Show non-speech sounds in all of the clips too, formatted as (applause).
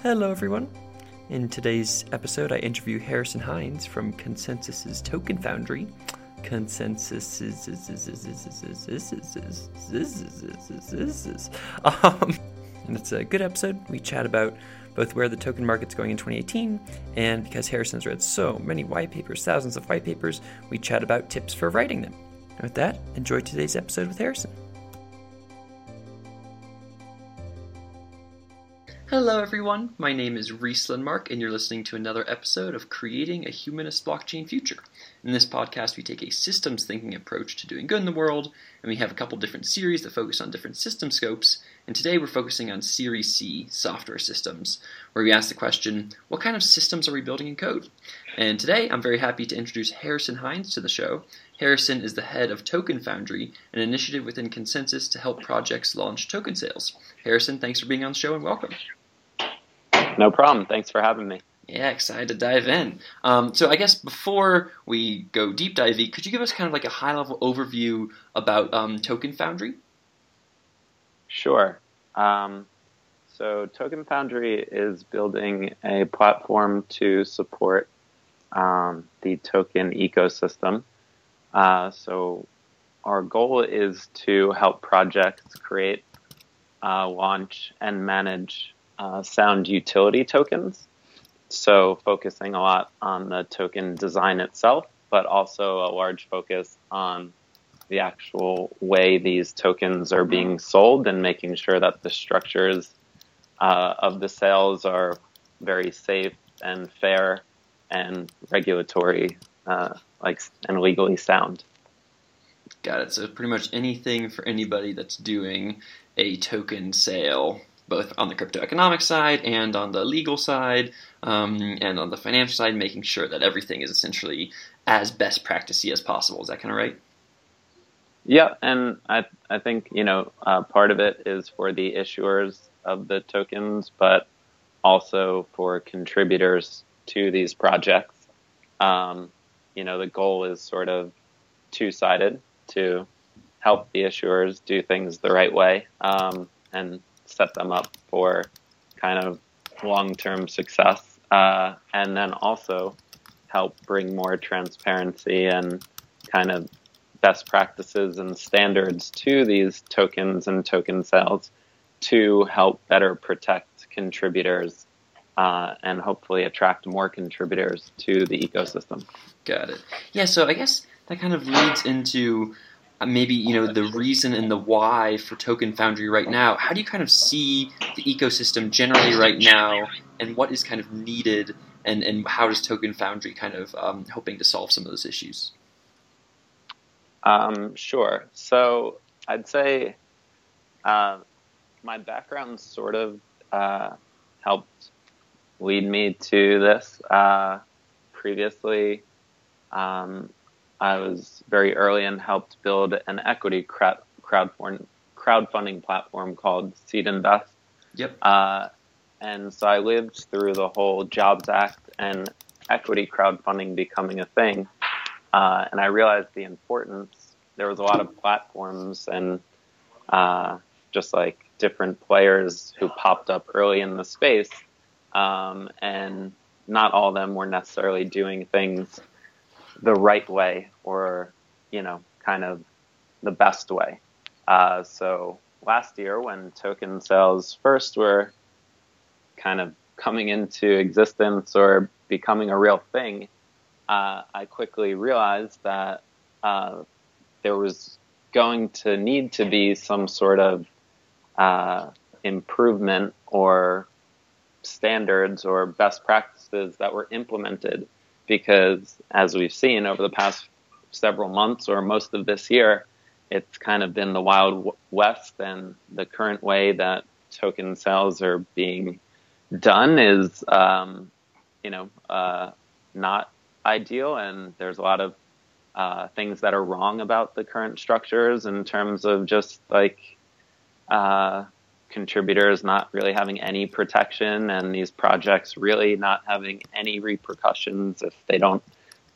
Hello, everyone. In today's episode, I interview Harrison Hines from ConsenSys's Token Foundry. Consensus um, and it's a good episode. We chat about both where the token market's going in 2018, and because Harrison's read so many white papers, thousands of white papers, we chat about tips for writing them. And with that, enjoy today's episode with Harrison. Hello, everyone. My name is Rhys Lindmark, and you're listening to another episode of Creating a Humanist Blockchain Future. In this podcast, we take a systems thinking approach to doing good in the world, and we have a couple different series that focus on different system scopes. And today we're focusing on Series C software systems, where we ask the question what kind of systems are we building in code? And today I'm very happy to introduce Harrison Hines to the show. Harrison is the head of Token Foundry, an initiative within ConsenSys to help projects launch token sales. Harrison, thanks for being on the show and welcome. No problem. Thanks for having me. Yeah, excited to dive in. Um, so I guess before we go deep diving, could you give us kind of like a high level overview about um, Token Foundry? Sure. Um, so Token Foundry is building a platform to support um, the token ecosystem. Uh, so our goal is to help projects create, uh, launch, and manage uh, sound utility tokens. So, focusing a lot on the token design itself, but also a large focus on the actual way these tokens are being sold and making sure that the structures uh, of the sales are very safe and fair and regulatory, uh, like and legally sound. Got it. So pretty much anything for anybody that's doing a token sale both on the crypto economic side and on the legal side um, and on the financial side, making sure that everything is essentially as best practicey as possible. Is that kind of right? Yeah, and I I think you know uh, part of it is for the issuers of the tokens, but also for contributors to these projects. Um, you know, the goal is sort of two sided to help the issuers do things the right way um, and set them up for kind of long term success. Uh, and then also help bring more transparency and kind of best practices and standards to these tokens and token sales to help better protect contributors uh, and hopefully attract more contributors to the ecosystem. Got it. Yeah, so I guess that kind of leads into maybe you know the reason and the why for Token Foundry right now. How do you kind of see the ecosystem generally right now, and what is kind of needed, and and how does Token Foundry kind of um, hoping to solve some of those issues? Um, sure. So I'd say uh, my background sort of uh, helped lead me to this. Uh, previously, um, I was very early and helped build an equity crowd, crowdfunding platform called SeedInvest. Yep. Uh, and so I lived through the whole Jobs Act and equity crowdfunding becoming a thing. Uh, and I realized the importance. There was a lot of platforms and uh, just like different players who popped up early in the space. Um, and not all of them were necessarily doing things the right way or, you know, kind of the best way. Uh, so last year, when token sales first were kind of coming into existence or becoming a real thing, uh, I quickly realized that uh, there was going to need to be some sort of uh, improvement or standards or best practices that were implemented because as we've seen over the past several months or most of this year, it's kind of been the wild west, and the current way that token sales are being done is, um, you know, uh, not ideal, and there's a lot of uh, things that are wrong about the current structures in terms of just like uh, contributors not really having any protection and these projects really not having any repercussions if they don't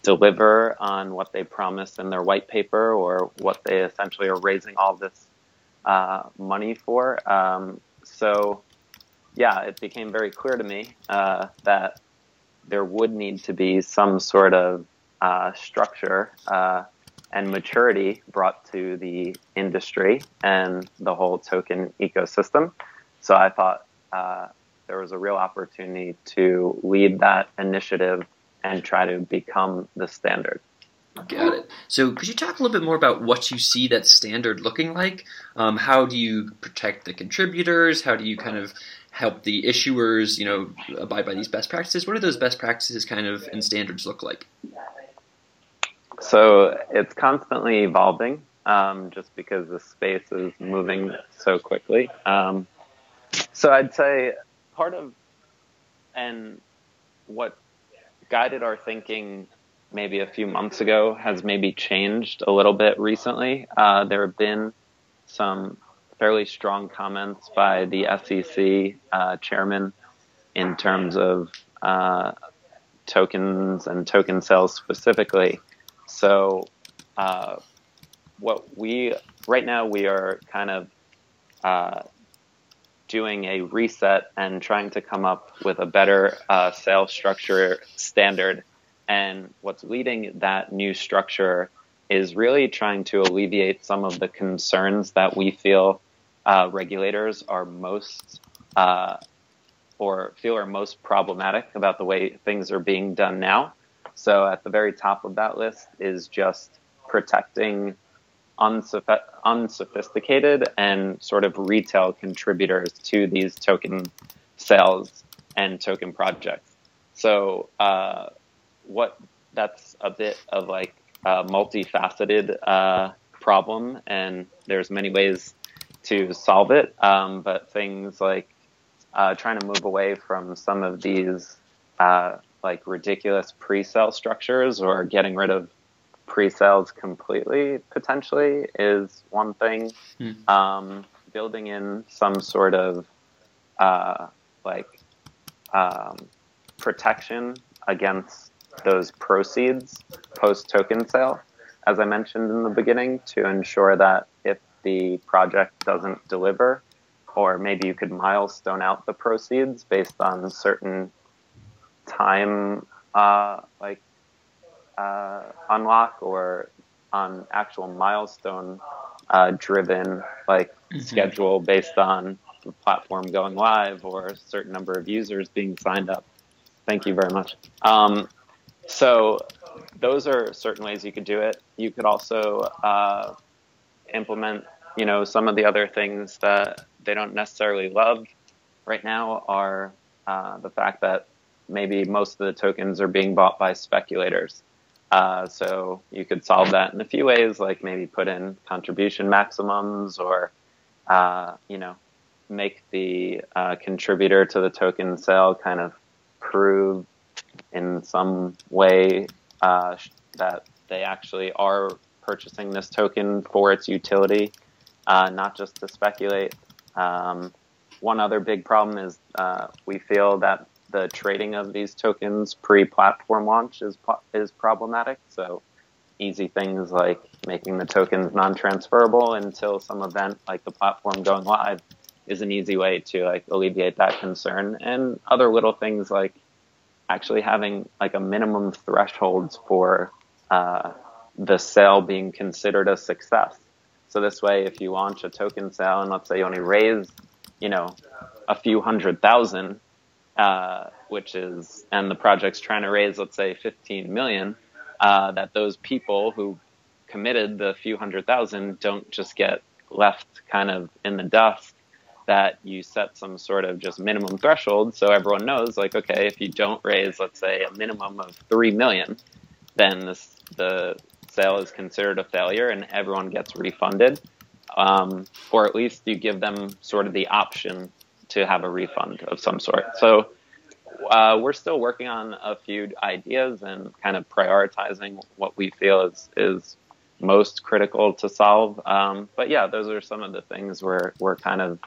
deliver on what they promise in their white paper or what they essentially are raising all this uh, money for. Um, so yeah, it became very clear to me uh, that there would need to be some sort of uh, structure uh, and maturity brought to the industry and the whole token ecosystem. So I thought uh, there was a real opportunity to lead that initiative and try to become the standard. Got it. So, could you talk a little bit more about what you see that standard looking like? Um, how do you protect the contributors? How do you kind of help the issuers, you know, abide by these best practices? What do those best practices kind of and standards look like? So it's constantly evolving, um, just because the space is moving so quickly. Um, so I'd say part of and what guided our thinking maybe a few months ago has maybe changed a little bit recently. Uh, there have been some fairly strong comments by the SEC uh, chairman in terms of uh, tokens and token sales specifically. So, uh, what we right now we are kind of uh, doing a reset and trying to come up with a better uh, sales structure standard. And what's leading that new structure is really trying to alleviate some of the concerns that we feel uh, regulators are most uh, or feel are most problematic about the way things are being done now. So at the very top of that list is just protecting unsoph- unsophisticated and sort of retail contributors to these token sales and token projects. So uh, what that's a bit of like a multifaceted uh, problem, and there's many ways to solve it. Um, but things like uh, trying to move away from some of these uh, like ridiculous pre-sale structures or getting rid of pre-sales completely potentially is one thing. Hmm. Um, building in some sort of uh, like um, protection against those proceeds post token sale, as I mentioned in the beginning, to ensure that if the project doesn't deliver, or maybe you could milestone out the proceeds based on certain time uh, like uh, unlock or on actual milestone uh, driven like mm-hmm. schedule based on the platform going live or a certain number of users being signed up. Thank you very much. Um, so those are certain ways you could do it. You could also uh, implement, you know, some of the other things that they don't necessarily love right now are uh, the fact that maybe most of the tokens are being bought by speculators. Uh, so you could solve that in a few ways, like maybe put in contribution maximums or, uh, you know, make the uh, contributor to the token sale kind of prove in some way uh, that they actually are purchasing this token for its utility, uh, not just to speculate. Um, one other big problem is uh, we feel that the trading of these tokens pre-platform launch is is problematic. So easy things like making the tokens non-transferable until some event like the platform going live is an easy way to like alleviate that concern and other little things like actually having like a minimum thresholds for uh, the sale being considered a success. So this way, if you launch a token sale and let's say you only raise, you know, a few hundred thousand, uh, which is, and the project's trying to raise, let's say, 15 million, uh, that those people who committed the few hundred thousand don't just get left kind of in the dust. That you set some sort of just minimum threshold so everyone knows, like, okay, if you don't raise, let's say, a minimum of three million, then this, the sale is considered a failure and everyone gets refunded. Um, or at least you give them sort of the option to have a refund of some sort. So uh, we're still working on a few ideas and kind of prioritizing what we feel is is most critical to solve. Um, but yeah, those are some of the things we're we're kind of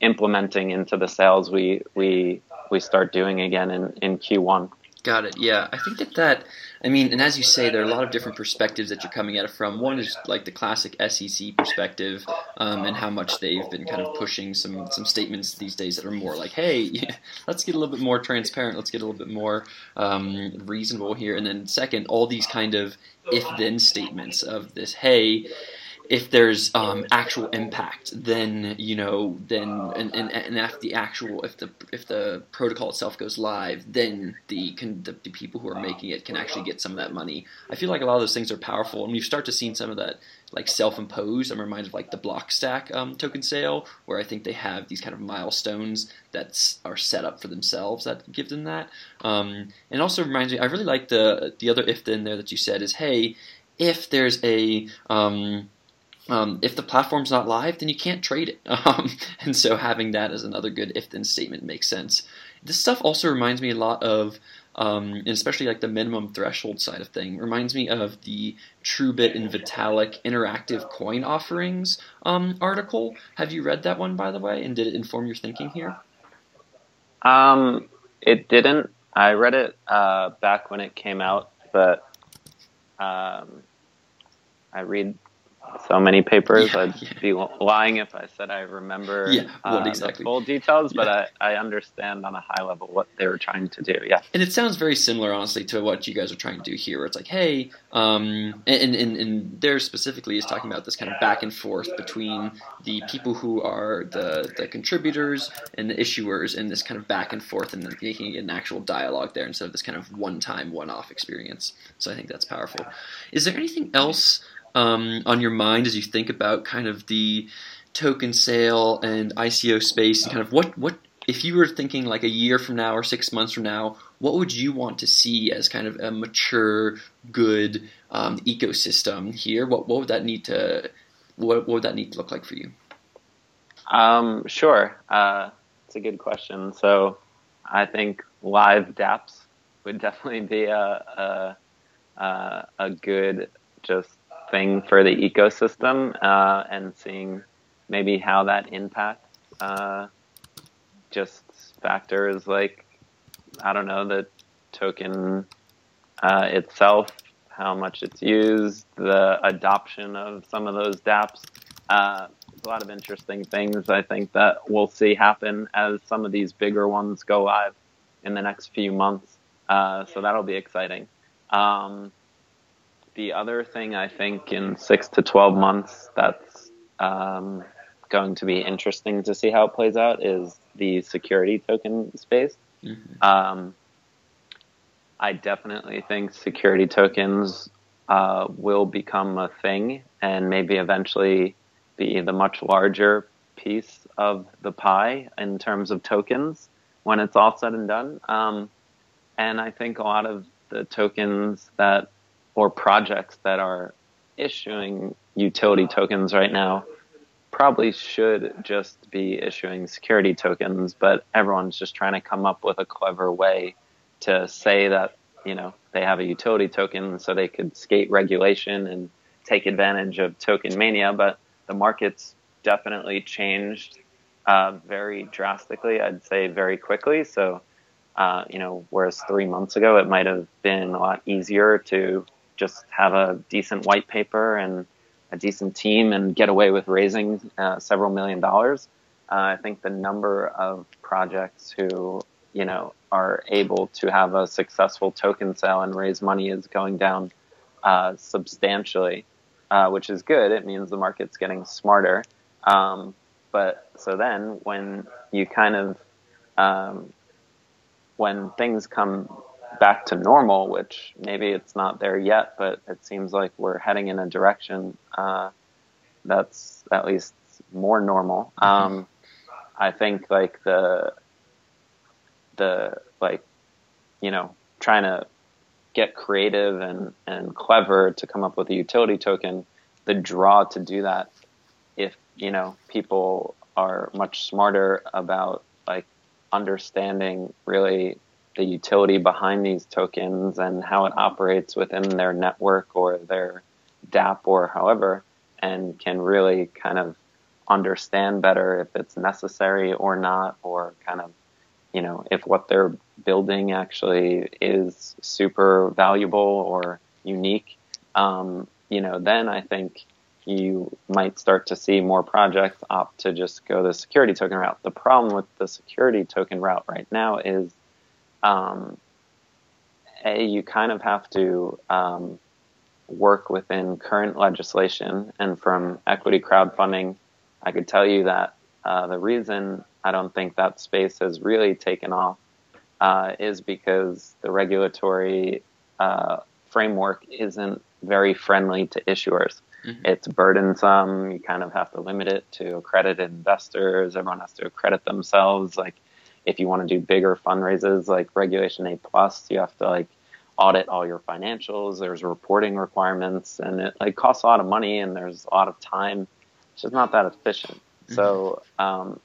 implementing into the sales we we we start doing again in in Q1. Got it. Yeah, I think that that. I mean, and as you say, there are a lot of different perspectives that you're coming at it from. One is like the classic SEC perspective, um, and how much they've been kind of pushing some some statements these days that are more like, "Hey, (laughs) let's get a little bit more transparent. Let's get a little bit more um, reasonable here." And then second, all these kind of if-then statements of this, "Hey." If there's um, actual impact, then you know, then and, and, and the actual if the if the protocol itself goes live, then the, can, the, the people who are making it can actually get some of that money. I feel like a lot of those things are powerful, and you start to see some of that like self-imposed. I'm reminded of like the Blockstack um, token sale, where I think they have these kind of milestones that are set up for themselves that give them that. Um, and also reminds me, I really like the the other if then there that you said is, hey, if there's a um, um, if the platform's not live, then you can't trade it. (laughs) Um, and so having that as another good if-then statement makes sense. This stuff also reminds me a lot of, um, and especially like the minimum threshold side of thing, reminds me of the TrueBit and Vitalik interactive coin offerings um, article. Have you read that one, by the way? And did it inform your thinking here? Um, it didn't. I read it uh, back when it came out, but um, I read so many papers. Yeah, I'd yeah. be lying if I said I remember yeah, uh, exactly. the full details, but I, I understand on a high level what they were trying to do. Yeah, and it sounds very similar, honestly, to what you guys are trying to do here. Where it's like, hey, um, and, and and there specifically is talking about this kind of back and forth between the people who are the the contributors and the issuers, and this kind of back and forth, and then making an actual dialogue there instead of this kind of one time, one off experience. So I think that's powerful. Is there anything else? Um, on your mind as you think about kind of the token sale and ICO space and kind of what what if you were thinking like a year from now or six months from now, what would you want to see as kind of a mature, good um, ecosystem here? What what would that need to what, what would that need to look like for you? Um, sure, uh, it's a good question. So I think live DApps would definitely be a a, a good just thing for the ecosystem uh, and seeing maybe how that impacts uh, just factors like I don't know the token uh, itself, how much it's used, the adoption of some of those DApps. Uh, a lot of interesting things I think that we'll see happen as some of these bigger ones go live in the next few months. Uh, so that'll be exciting. Um, the other thing I think in six to 12 months that's um, going to be interesting to see how it plays out is the security token space. Mm-hmm. Um, I definitely think security tokens uh, will become a thing and maybe eventually be the much larger piece of the pie in terms of tokens when it's all said and done. Um, and I think a lot of the tokens that or projects that are issuing utility tokens right now probably should just be issuing security tokens, but everyone's just trying to come up with a clever way to say that, you know, they have a utility token so they could skate regulation and take advantage of token mania, but the market's definitely changed uh, very drastically, I'd say very quickly. So, uh, you know, whereas three months ago it might have been a lot easier to just have a decent white paper and a decent team and get away with raising uh, several million dollars. Uh, I think the number of projects who you know are able to have a successful token sale and raise money is going down uh, substantially, uh, which is good. It means the market's getting smarter. Um, but so then when you kind of um, when things come back to normal, which maybe it's not there yet, but it seems like we're heading in a direction uh, that's at least more normal. Mm-hmm. Um, I think like the the like you know trying to get creative and and clever to come up with a utility token. The draw to do that, if you know people are much smarter about like understanding really the utility behind these tokens and how it operates within their network or their DApp or however, and can really kind of understand better if it's necessary or not, or kind of, you know, if what they're building actually is super valuable or unique, um, you know, then I think you might start to see more projects opt to just go the security token route. The problem with the security token route right now is, um, a you kind of have to um, work within current legislation, and from equity crowdfunding, I could tell you that uh, the reason I don't think that space has really taken off uh, is because the regulatory uh, framework isn't very friendly to issuers. Mm-hmm. It's burdensome. You kind of have to limit it to accredited investors. Everyone has to accredit themselves. Like, if you want to do bigger fundraisers, like Regulation A plus, you have to like audit all your financials. There's reporting requirements, and it like costs a lot of money, and there's a lot of time. It's just not that efficient. Mm-hmm. So, um,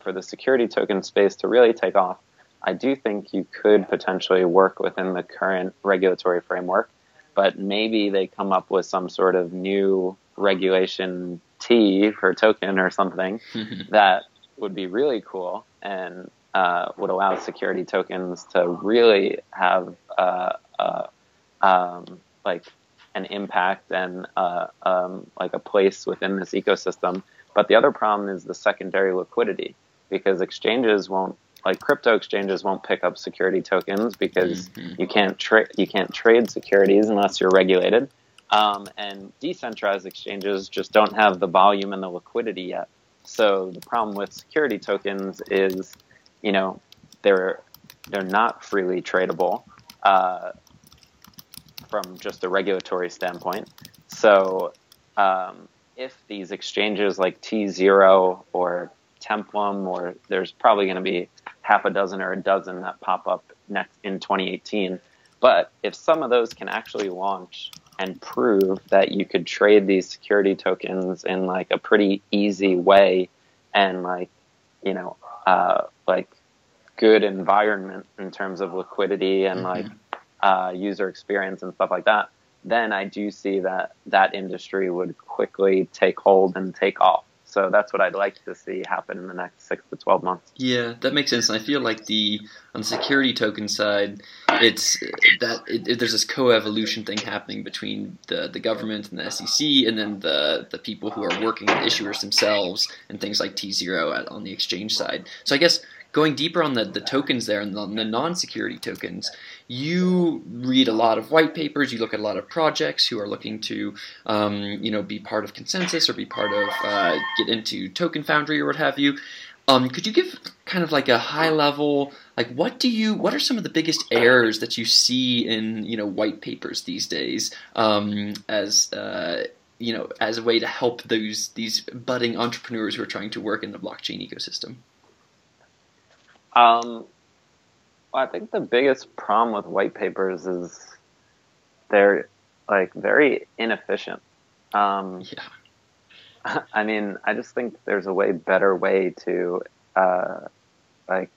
for the security token space to really take off, I do think you could potentially work within the current regulatory framework but maybe they come up with some sort of new regulation T for token or something that would be really cool and uh, would allow security tokens to really have uh, uh, um, like an impact and uh, um, like a place within this ecosystem. But the other problem is the secondary liquidity because exchanges won't like crypto exchanges won't pick up security tokens because mm-hmm. you can't trade you can't trade securities unless you're regulated. Um, and decentralized exchanges just don't have the volume and the liquidity yet. So the problem with security tokens is, you know, they're they're not freely tradable uh, from just a regulatory standpoint. So um, if these exchanges like T Zero or Templum, or there's probably going to be half a dozen or a dozen that pop up next in 2018. But if some of those can actually launch and prove that you could trade these security tokens in like a pretty easy way and like, you know, uh, like good environment in terms of liquidity and mm-hmm. like uh, user experience and stuff like that, then I do see that that industry would quickly take hold and take off. So that's what I'd like to see happen in the next six to twelve months. Yeah, that makes sense. And I feel like the on the security token side, it's that it, it, there's this co-evolution thing happening between the the government and the SEC, and then the the people who are working with issuers themselves, and things like T zero on the exchange side. So I guess going deeper on the, the tokens there and the, the non-security tokens, you read a lot of white papers, you look at a lot of projects who are looking to, um, you know, be part of ConsenSys or be part of, uh, get into Token Foundry or what have you. Um, could you give kind of like a high level, like what do you, what are some of the biggest errors that you see in, you know, white papers these days um, as, uh, you know, as a way to help those these budding entrepreneurs who are trying to work in the blockchain ecosystem? Um, well, I think the biggest problem with white papers is they're like very inefficient. Um, yeah. (laughs) I mean, I just think there's a way better way to uh, like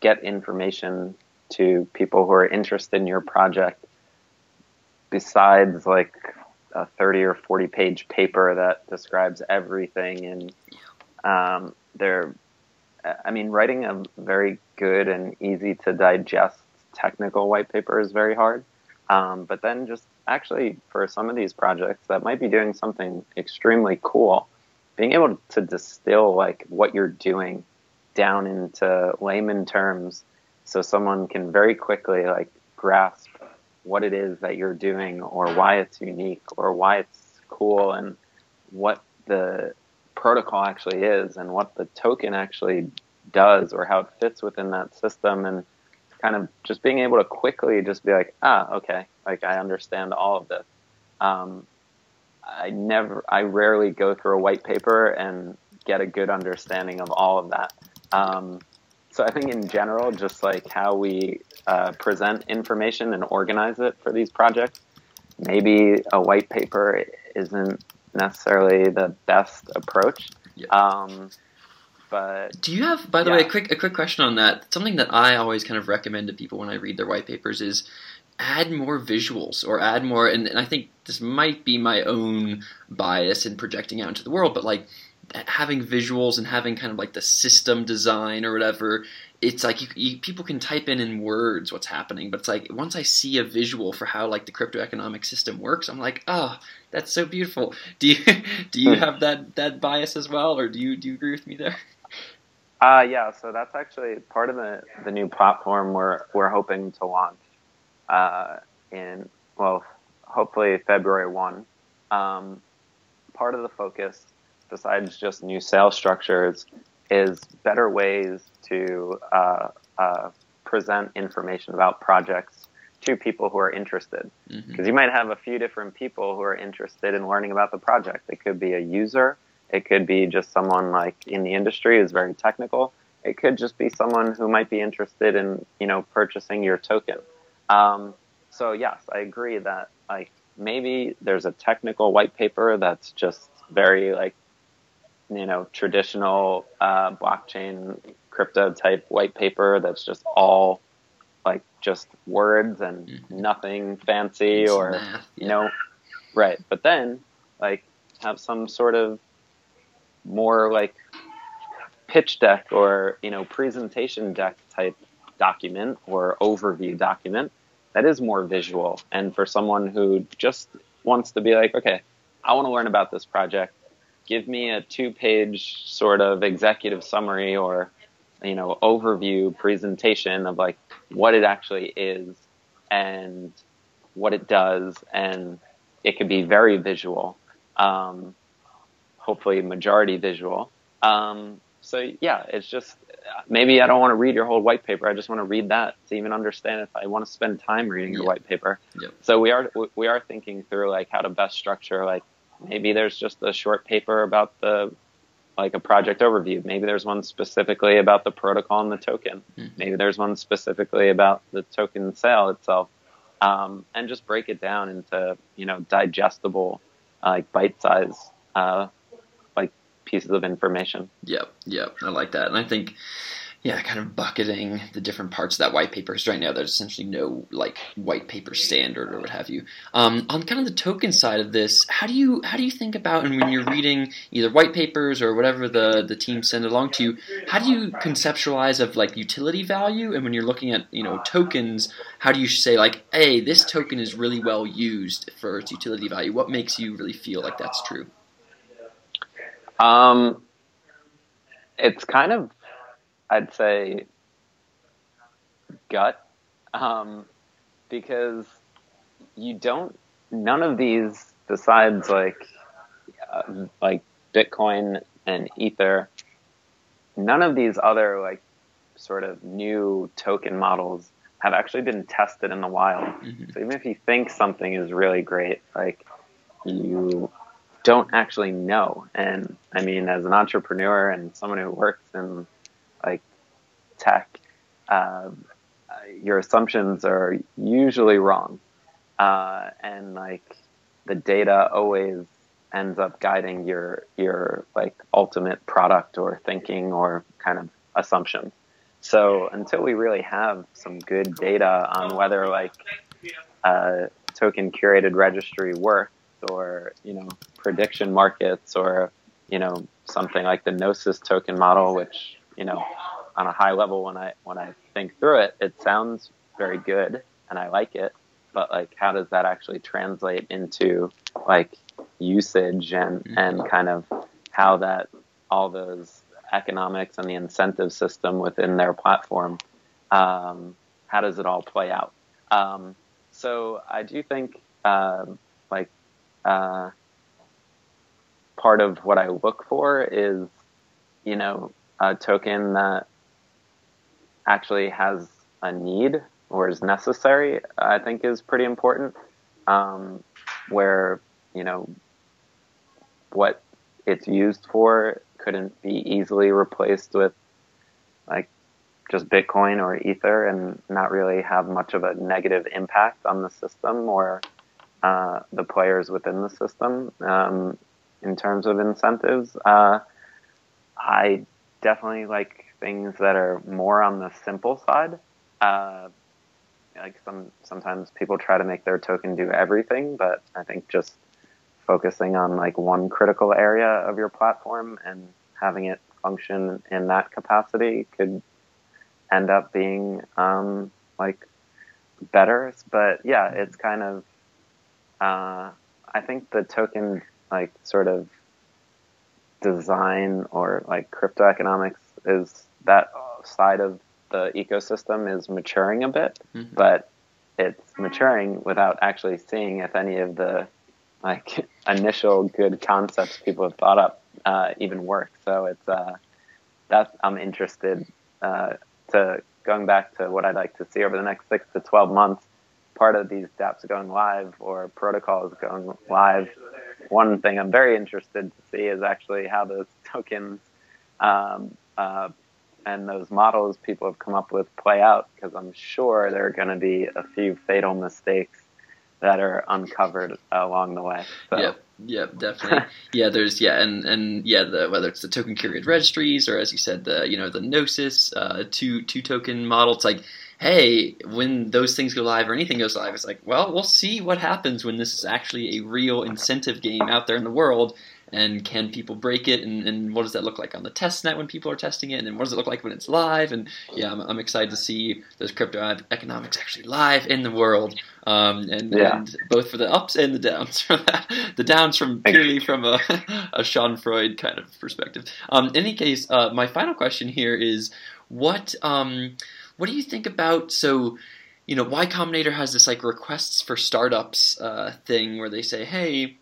get information to people who are interested in your project besides like a 30 or 40 page paper that describes everything and um, they're I mean, writing a very good and easy to digest technical white paper is very hard. Um, but then just actually for some of these projects that might be doing something extremely cool, being able to distill like what you're doing down into layman terms so someone can very quickly like grasp what it is that you're doing or why it's unique or why it's cool and what the protocol actually is and what the token actually does or how it fits within that system and kind of just being able to quickly just be like, ah, okay, like I understand all of this. Um, I never, I rarely go through a white paper and get a good understanding of all of that. Um, so I think in general, just like how we uh, present information and organize it for these projects, maybe a white paper isn't necessarily the best approach. Yeah. Um, but do you have, by the yeah. way, a quick a quick question on that? Something that I always kind of recommend to people when I read their white papers is add more visuals or add more. And, and I think this might be my own bias in projecting out into the world, but like having visuals and having kind of like the system design or whatever it's like you, you, people can type in in words what's happening, but it's like once I see a visual for how like the crypto economic system works, I'm like, oh, that's so beautiful. (laughs) Do you do you hmm. have that that bias as well, or do you do you agree with me there? (laughs) Uh, yeah, so that's actually part of the, the new platform we're we're hoping to launch uh, in well, hopefully February one. Um, part of the focus, besides just new sales structures, is better ways to uh, uh, present information about projects to people who are interested. Because mm-hmm. you might have a few different people who are interested in learning about the project. It could be a user, it could be just someone like in the industry who's very technical. It could just be someone who might be interested in you know purchasing your token. Um, so yes, I agree that like maybe there's a technical white paper that's just very like you know traditional uh, blockchain crypto type white paper that's just all like just words and mm-hmm. nothing fancy it's or math, yeah. you know right but then like have some sort of more like pitch deck or you know presentation deck type document or overview document that is more visual and for someone who just wants to be like okay i want to learn about this project give me a two page sort of executive summary or you know overview presentation of like what it actually is and what it does and it could be very visual um, hopefully majority visual. Um, so yeah it's just maybe i don't want to read your whole white paper i just want to read that to even understand if i want to spend time reading your white paper. Yep. so we are we are thinking through like how to best structure like maybe there's just a short paper about the like a project overview. Maybe there's one specifically about the protocol and the token. Mm-hmm. Maybe there's one specifically about the token sale itself. Um, and just break it down into you know digestible, uh, like bite size, uh, like pieces of information. Yep, yep, I like that, and I think yeah, kind of bucketing the different parts of that white paper. Because right now there's essentially no like white paper standard or what have you. Um, on kind of the token side of this, how do you how do you think about and when you're reading either white papers or whatever the the team send along to you, how do you conceptualize of like utility value? And when you're looking at you know tokens, how do you say like, hey, this token is really well used for its utility value? What makes you really feel like that's true? Um, it's kind of I'd say gut, um, because you don't. None of these, besides like uh, like Bitcoin and Ether, none of these other like sort of new token models have actually been tested in the wild. Mm-hmm. So even if you think something is really great, like you don't actually know. And I mean, as an entrepreneur and someone who works in tech, uh, your assumptions are usually wrong, uh, and like the data always ends up guiding your your like ultimate product or thinking or kind of assumptions. So until we really have some good data on whether like a token curated registry works or you know prediction markets or you know something like the Gnosis token model, which you know on a high level when I when I think through it, it sounds very good and I like it. But like, how does that actually translate into like usage and mm-hmm. and kind of how that all those economics and the incentive system within their platform, um, how does it all play out? Um, so I do think uh, like uh, part of what I look for is you know a token that actually has a need or is necessary, I think is pretty important. Um, where, you know, what it's used for couldn't be easily replaced with like just Bitcoin or Ether and not really have much of a negative impact on the system or uh, the players within the system um, in terms of incentives. Uh, I definitely like things that are more on the simple side. Uh, like some sometimes people try to make their token do everything, but I think just focusing on like one critical area of your platform and having it function in that capacity could end up being um, like better. But yeah, it's kind of uh, I think the token like sort of design or like crypto economics is that side of the ecosystem is maturing a bit, mm-hmm. but it's maturing without actually seeing if any of the like (laughs) initial good concepts people have thought up uh, even work. So it's uh, that I'm interested uh, to going back to what I'd like to see over the next six to twelve months. Part of these dApps going live or protocols going live. One thing I'm very interested to see is actually how those (laughs) tokens um, uh, and those models people have come up with play out because I'm sure there are going to be a few fatal mistakes that are uncovered along the way. So. Yep, yep, definitely. (laughs) yeah, there's yeah, and and yeah, the, whether it's the token curated registries or as you said, the you know the Gnosis uh, two two token model. It's like, hey, when those things go live or anything goes live, it's like, well, we'll see what happens when this is actually a real incentive game out there in the world and can people break it? And, and what does that look like on the test net when people are testing it? And then what does it look like when it's live? And yeah i'm, I'm excited to see those crypto economics actually live in the world. Um, and, yeah. and, both for the ups and the downs from (laughs) that the downs from purely from a, (laughs) a schadenfreude kind of perspective. Um, in any case uh, my final question here is what um, what do you think about so you know y combinator has this like requests for startups uh, thing where they say hey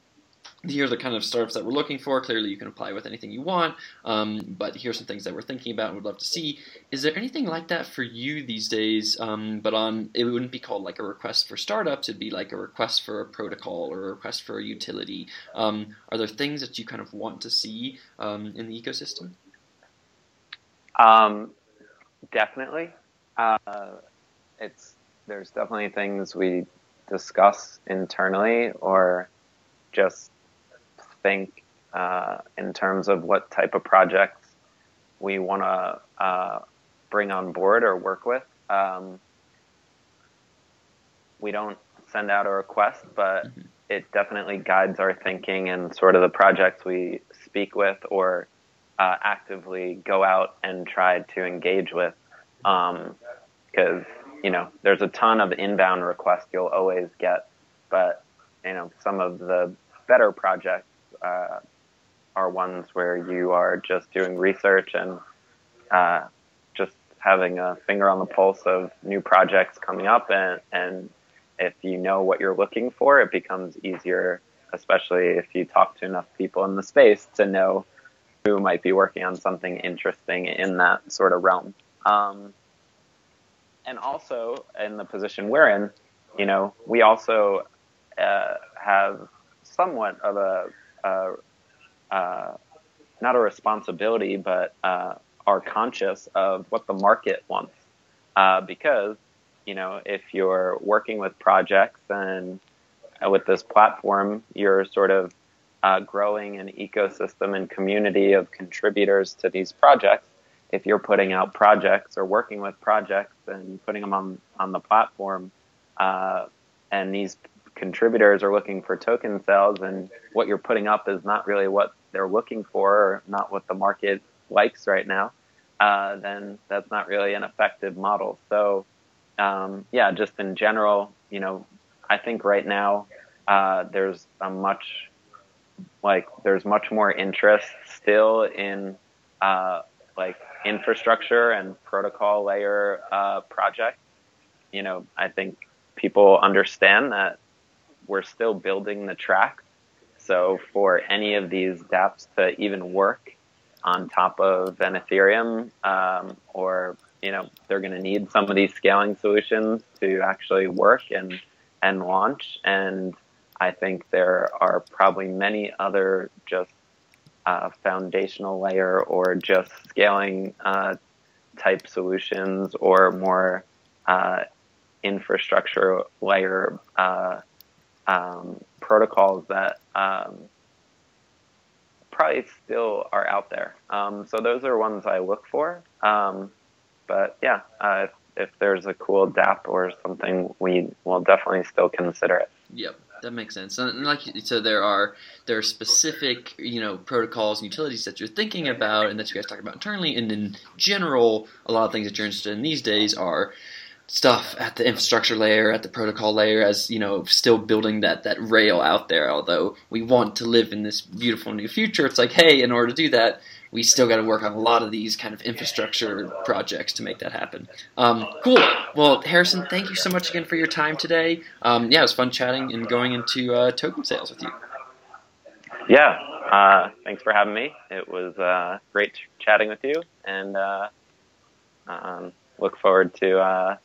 here are the kind of startups that we're looking for. Clearly, you can apply with anything you want, um, but here's some things that we're thinking about and would love to see. Is there anything like that for you these days? Um, but on it wouldn't be called like a request for startups. It'd be like a request for a protocol or a request for a utility. Um, are there things that you kind of want to see um, in the ecosystem? Um, definitely. Uh, it's there's definitely things we discuss internally or just think uh, in terms of what type of projects we want to uh, bring on board or work with. Um, we don't send out a request, but mm-hmm. it definitely guides our thinking and sort of the projects we speak with or uh, actively go out and try to engage with. Because, um, you know, there's a ton of inbound requests you'll always get, but, you know, some of the better projects uh, are ones where you are just doing research and uh, just having a finger on the pulse of new projects coming up and, and if you know what you're looking for, it becomes easier, especially if you talk to enough people in the space to know who might be working on something interesting in that sort of realm. Um, and also in the position we're in, you know, we also uh, have somewhat of a uh, uh, not a responsibility, but uh, are conscious of what the market wants. Uh, because, you know, if you're working with projects and with this platform, you're sort of uh, growing an ecosystem and community of contributors to these projects. If you're putting out projects or working with projects and putting them on, on the platform, uh, and these contributors are looking for token sales and what you're putting up is not really what they're looking for or not what the market likes right now, uh, then that's not really an effective model. So, um, yeah, just in general, you know, I think right now uh, there's a much like there's much more interest still in uh, like infrastructure and protocol layer uh, projects. You know, I think people understand that we're still building the track. So for any of these dApps to even work on top of an Ethereum, um, or you know, they're going to need some of these scaling solutions to actually work and and launch. And I think there are probably many other just uh, foundational layer or just scaling uh, type solutions or more uh, infrastructure layer uh, um, protocols that um, probably still are out there. Um, so those are ones I look for. Um, but yeah, uh, if, if, there's a cool dApp or something, we will definitely still consider it. Yep, That makes sense. And like so, there are there are specific you know protocols and utilities that you're thinking about and that you guys talk about internally. And in general, a lot of things that you're interested in these days are stuff at the infrastructure layer, at the protocol layer, as you know, still building that that rail out there. Although we want to live in this beautiful new future, it's like, hey, in order to do that, we still got to work on a lot of these kind of infrastructure projects to make that happen. Um, cool. Well, Harrison, thank you so much again for your time today. Um, yeah, it was fun chatting and going into uh, token sales with you. Yeah, uh, thanks for having me. It was uh, great chatting with you, and uh, um, look forward to uh,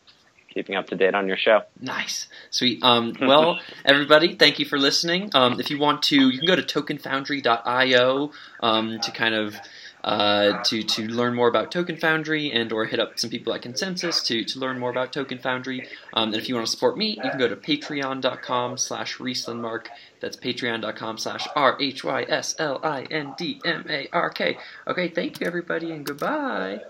keeping up to date on your show. Nice, sweet. Um, well, (laughs) everybody, thank you for listening. Um, if you want to, you can go to tokenfoundry.io um, to kind of uh, to to learn more about Token Foundry and or hit up some people at ConsenSys to, to learn more about Token Foundry. Um, and if you want to support me, you can go to patreon.com slash Rhyslindmark. That's patreon.com slash R H Y S L I N D M A R K. Okay, thank you everybody and goodbye.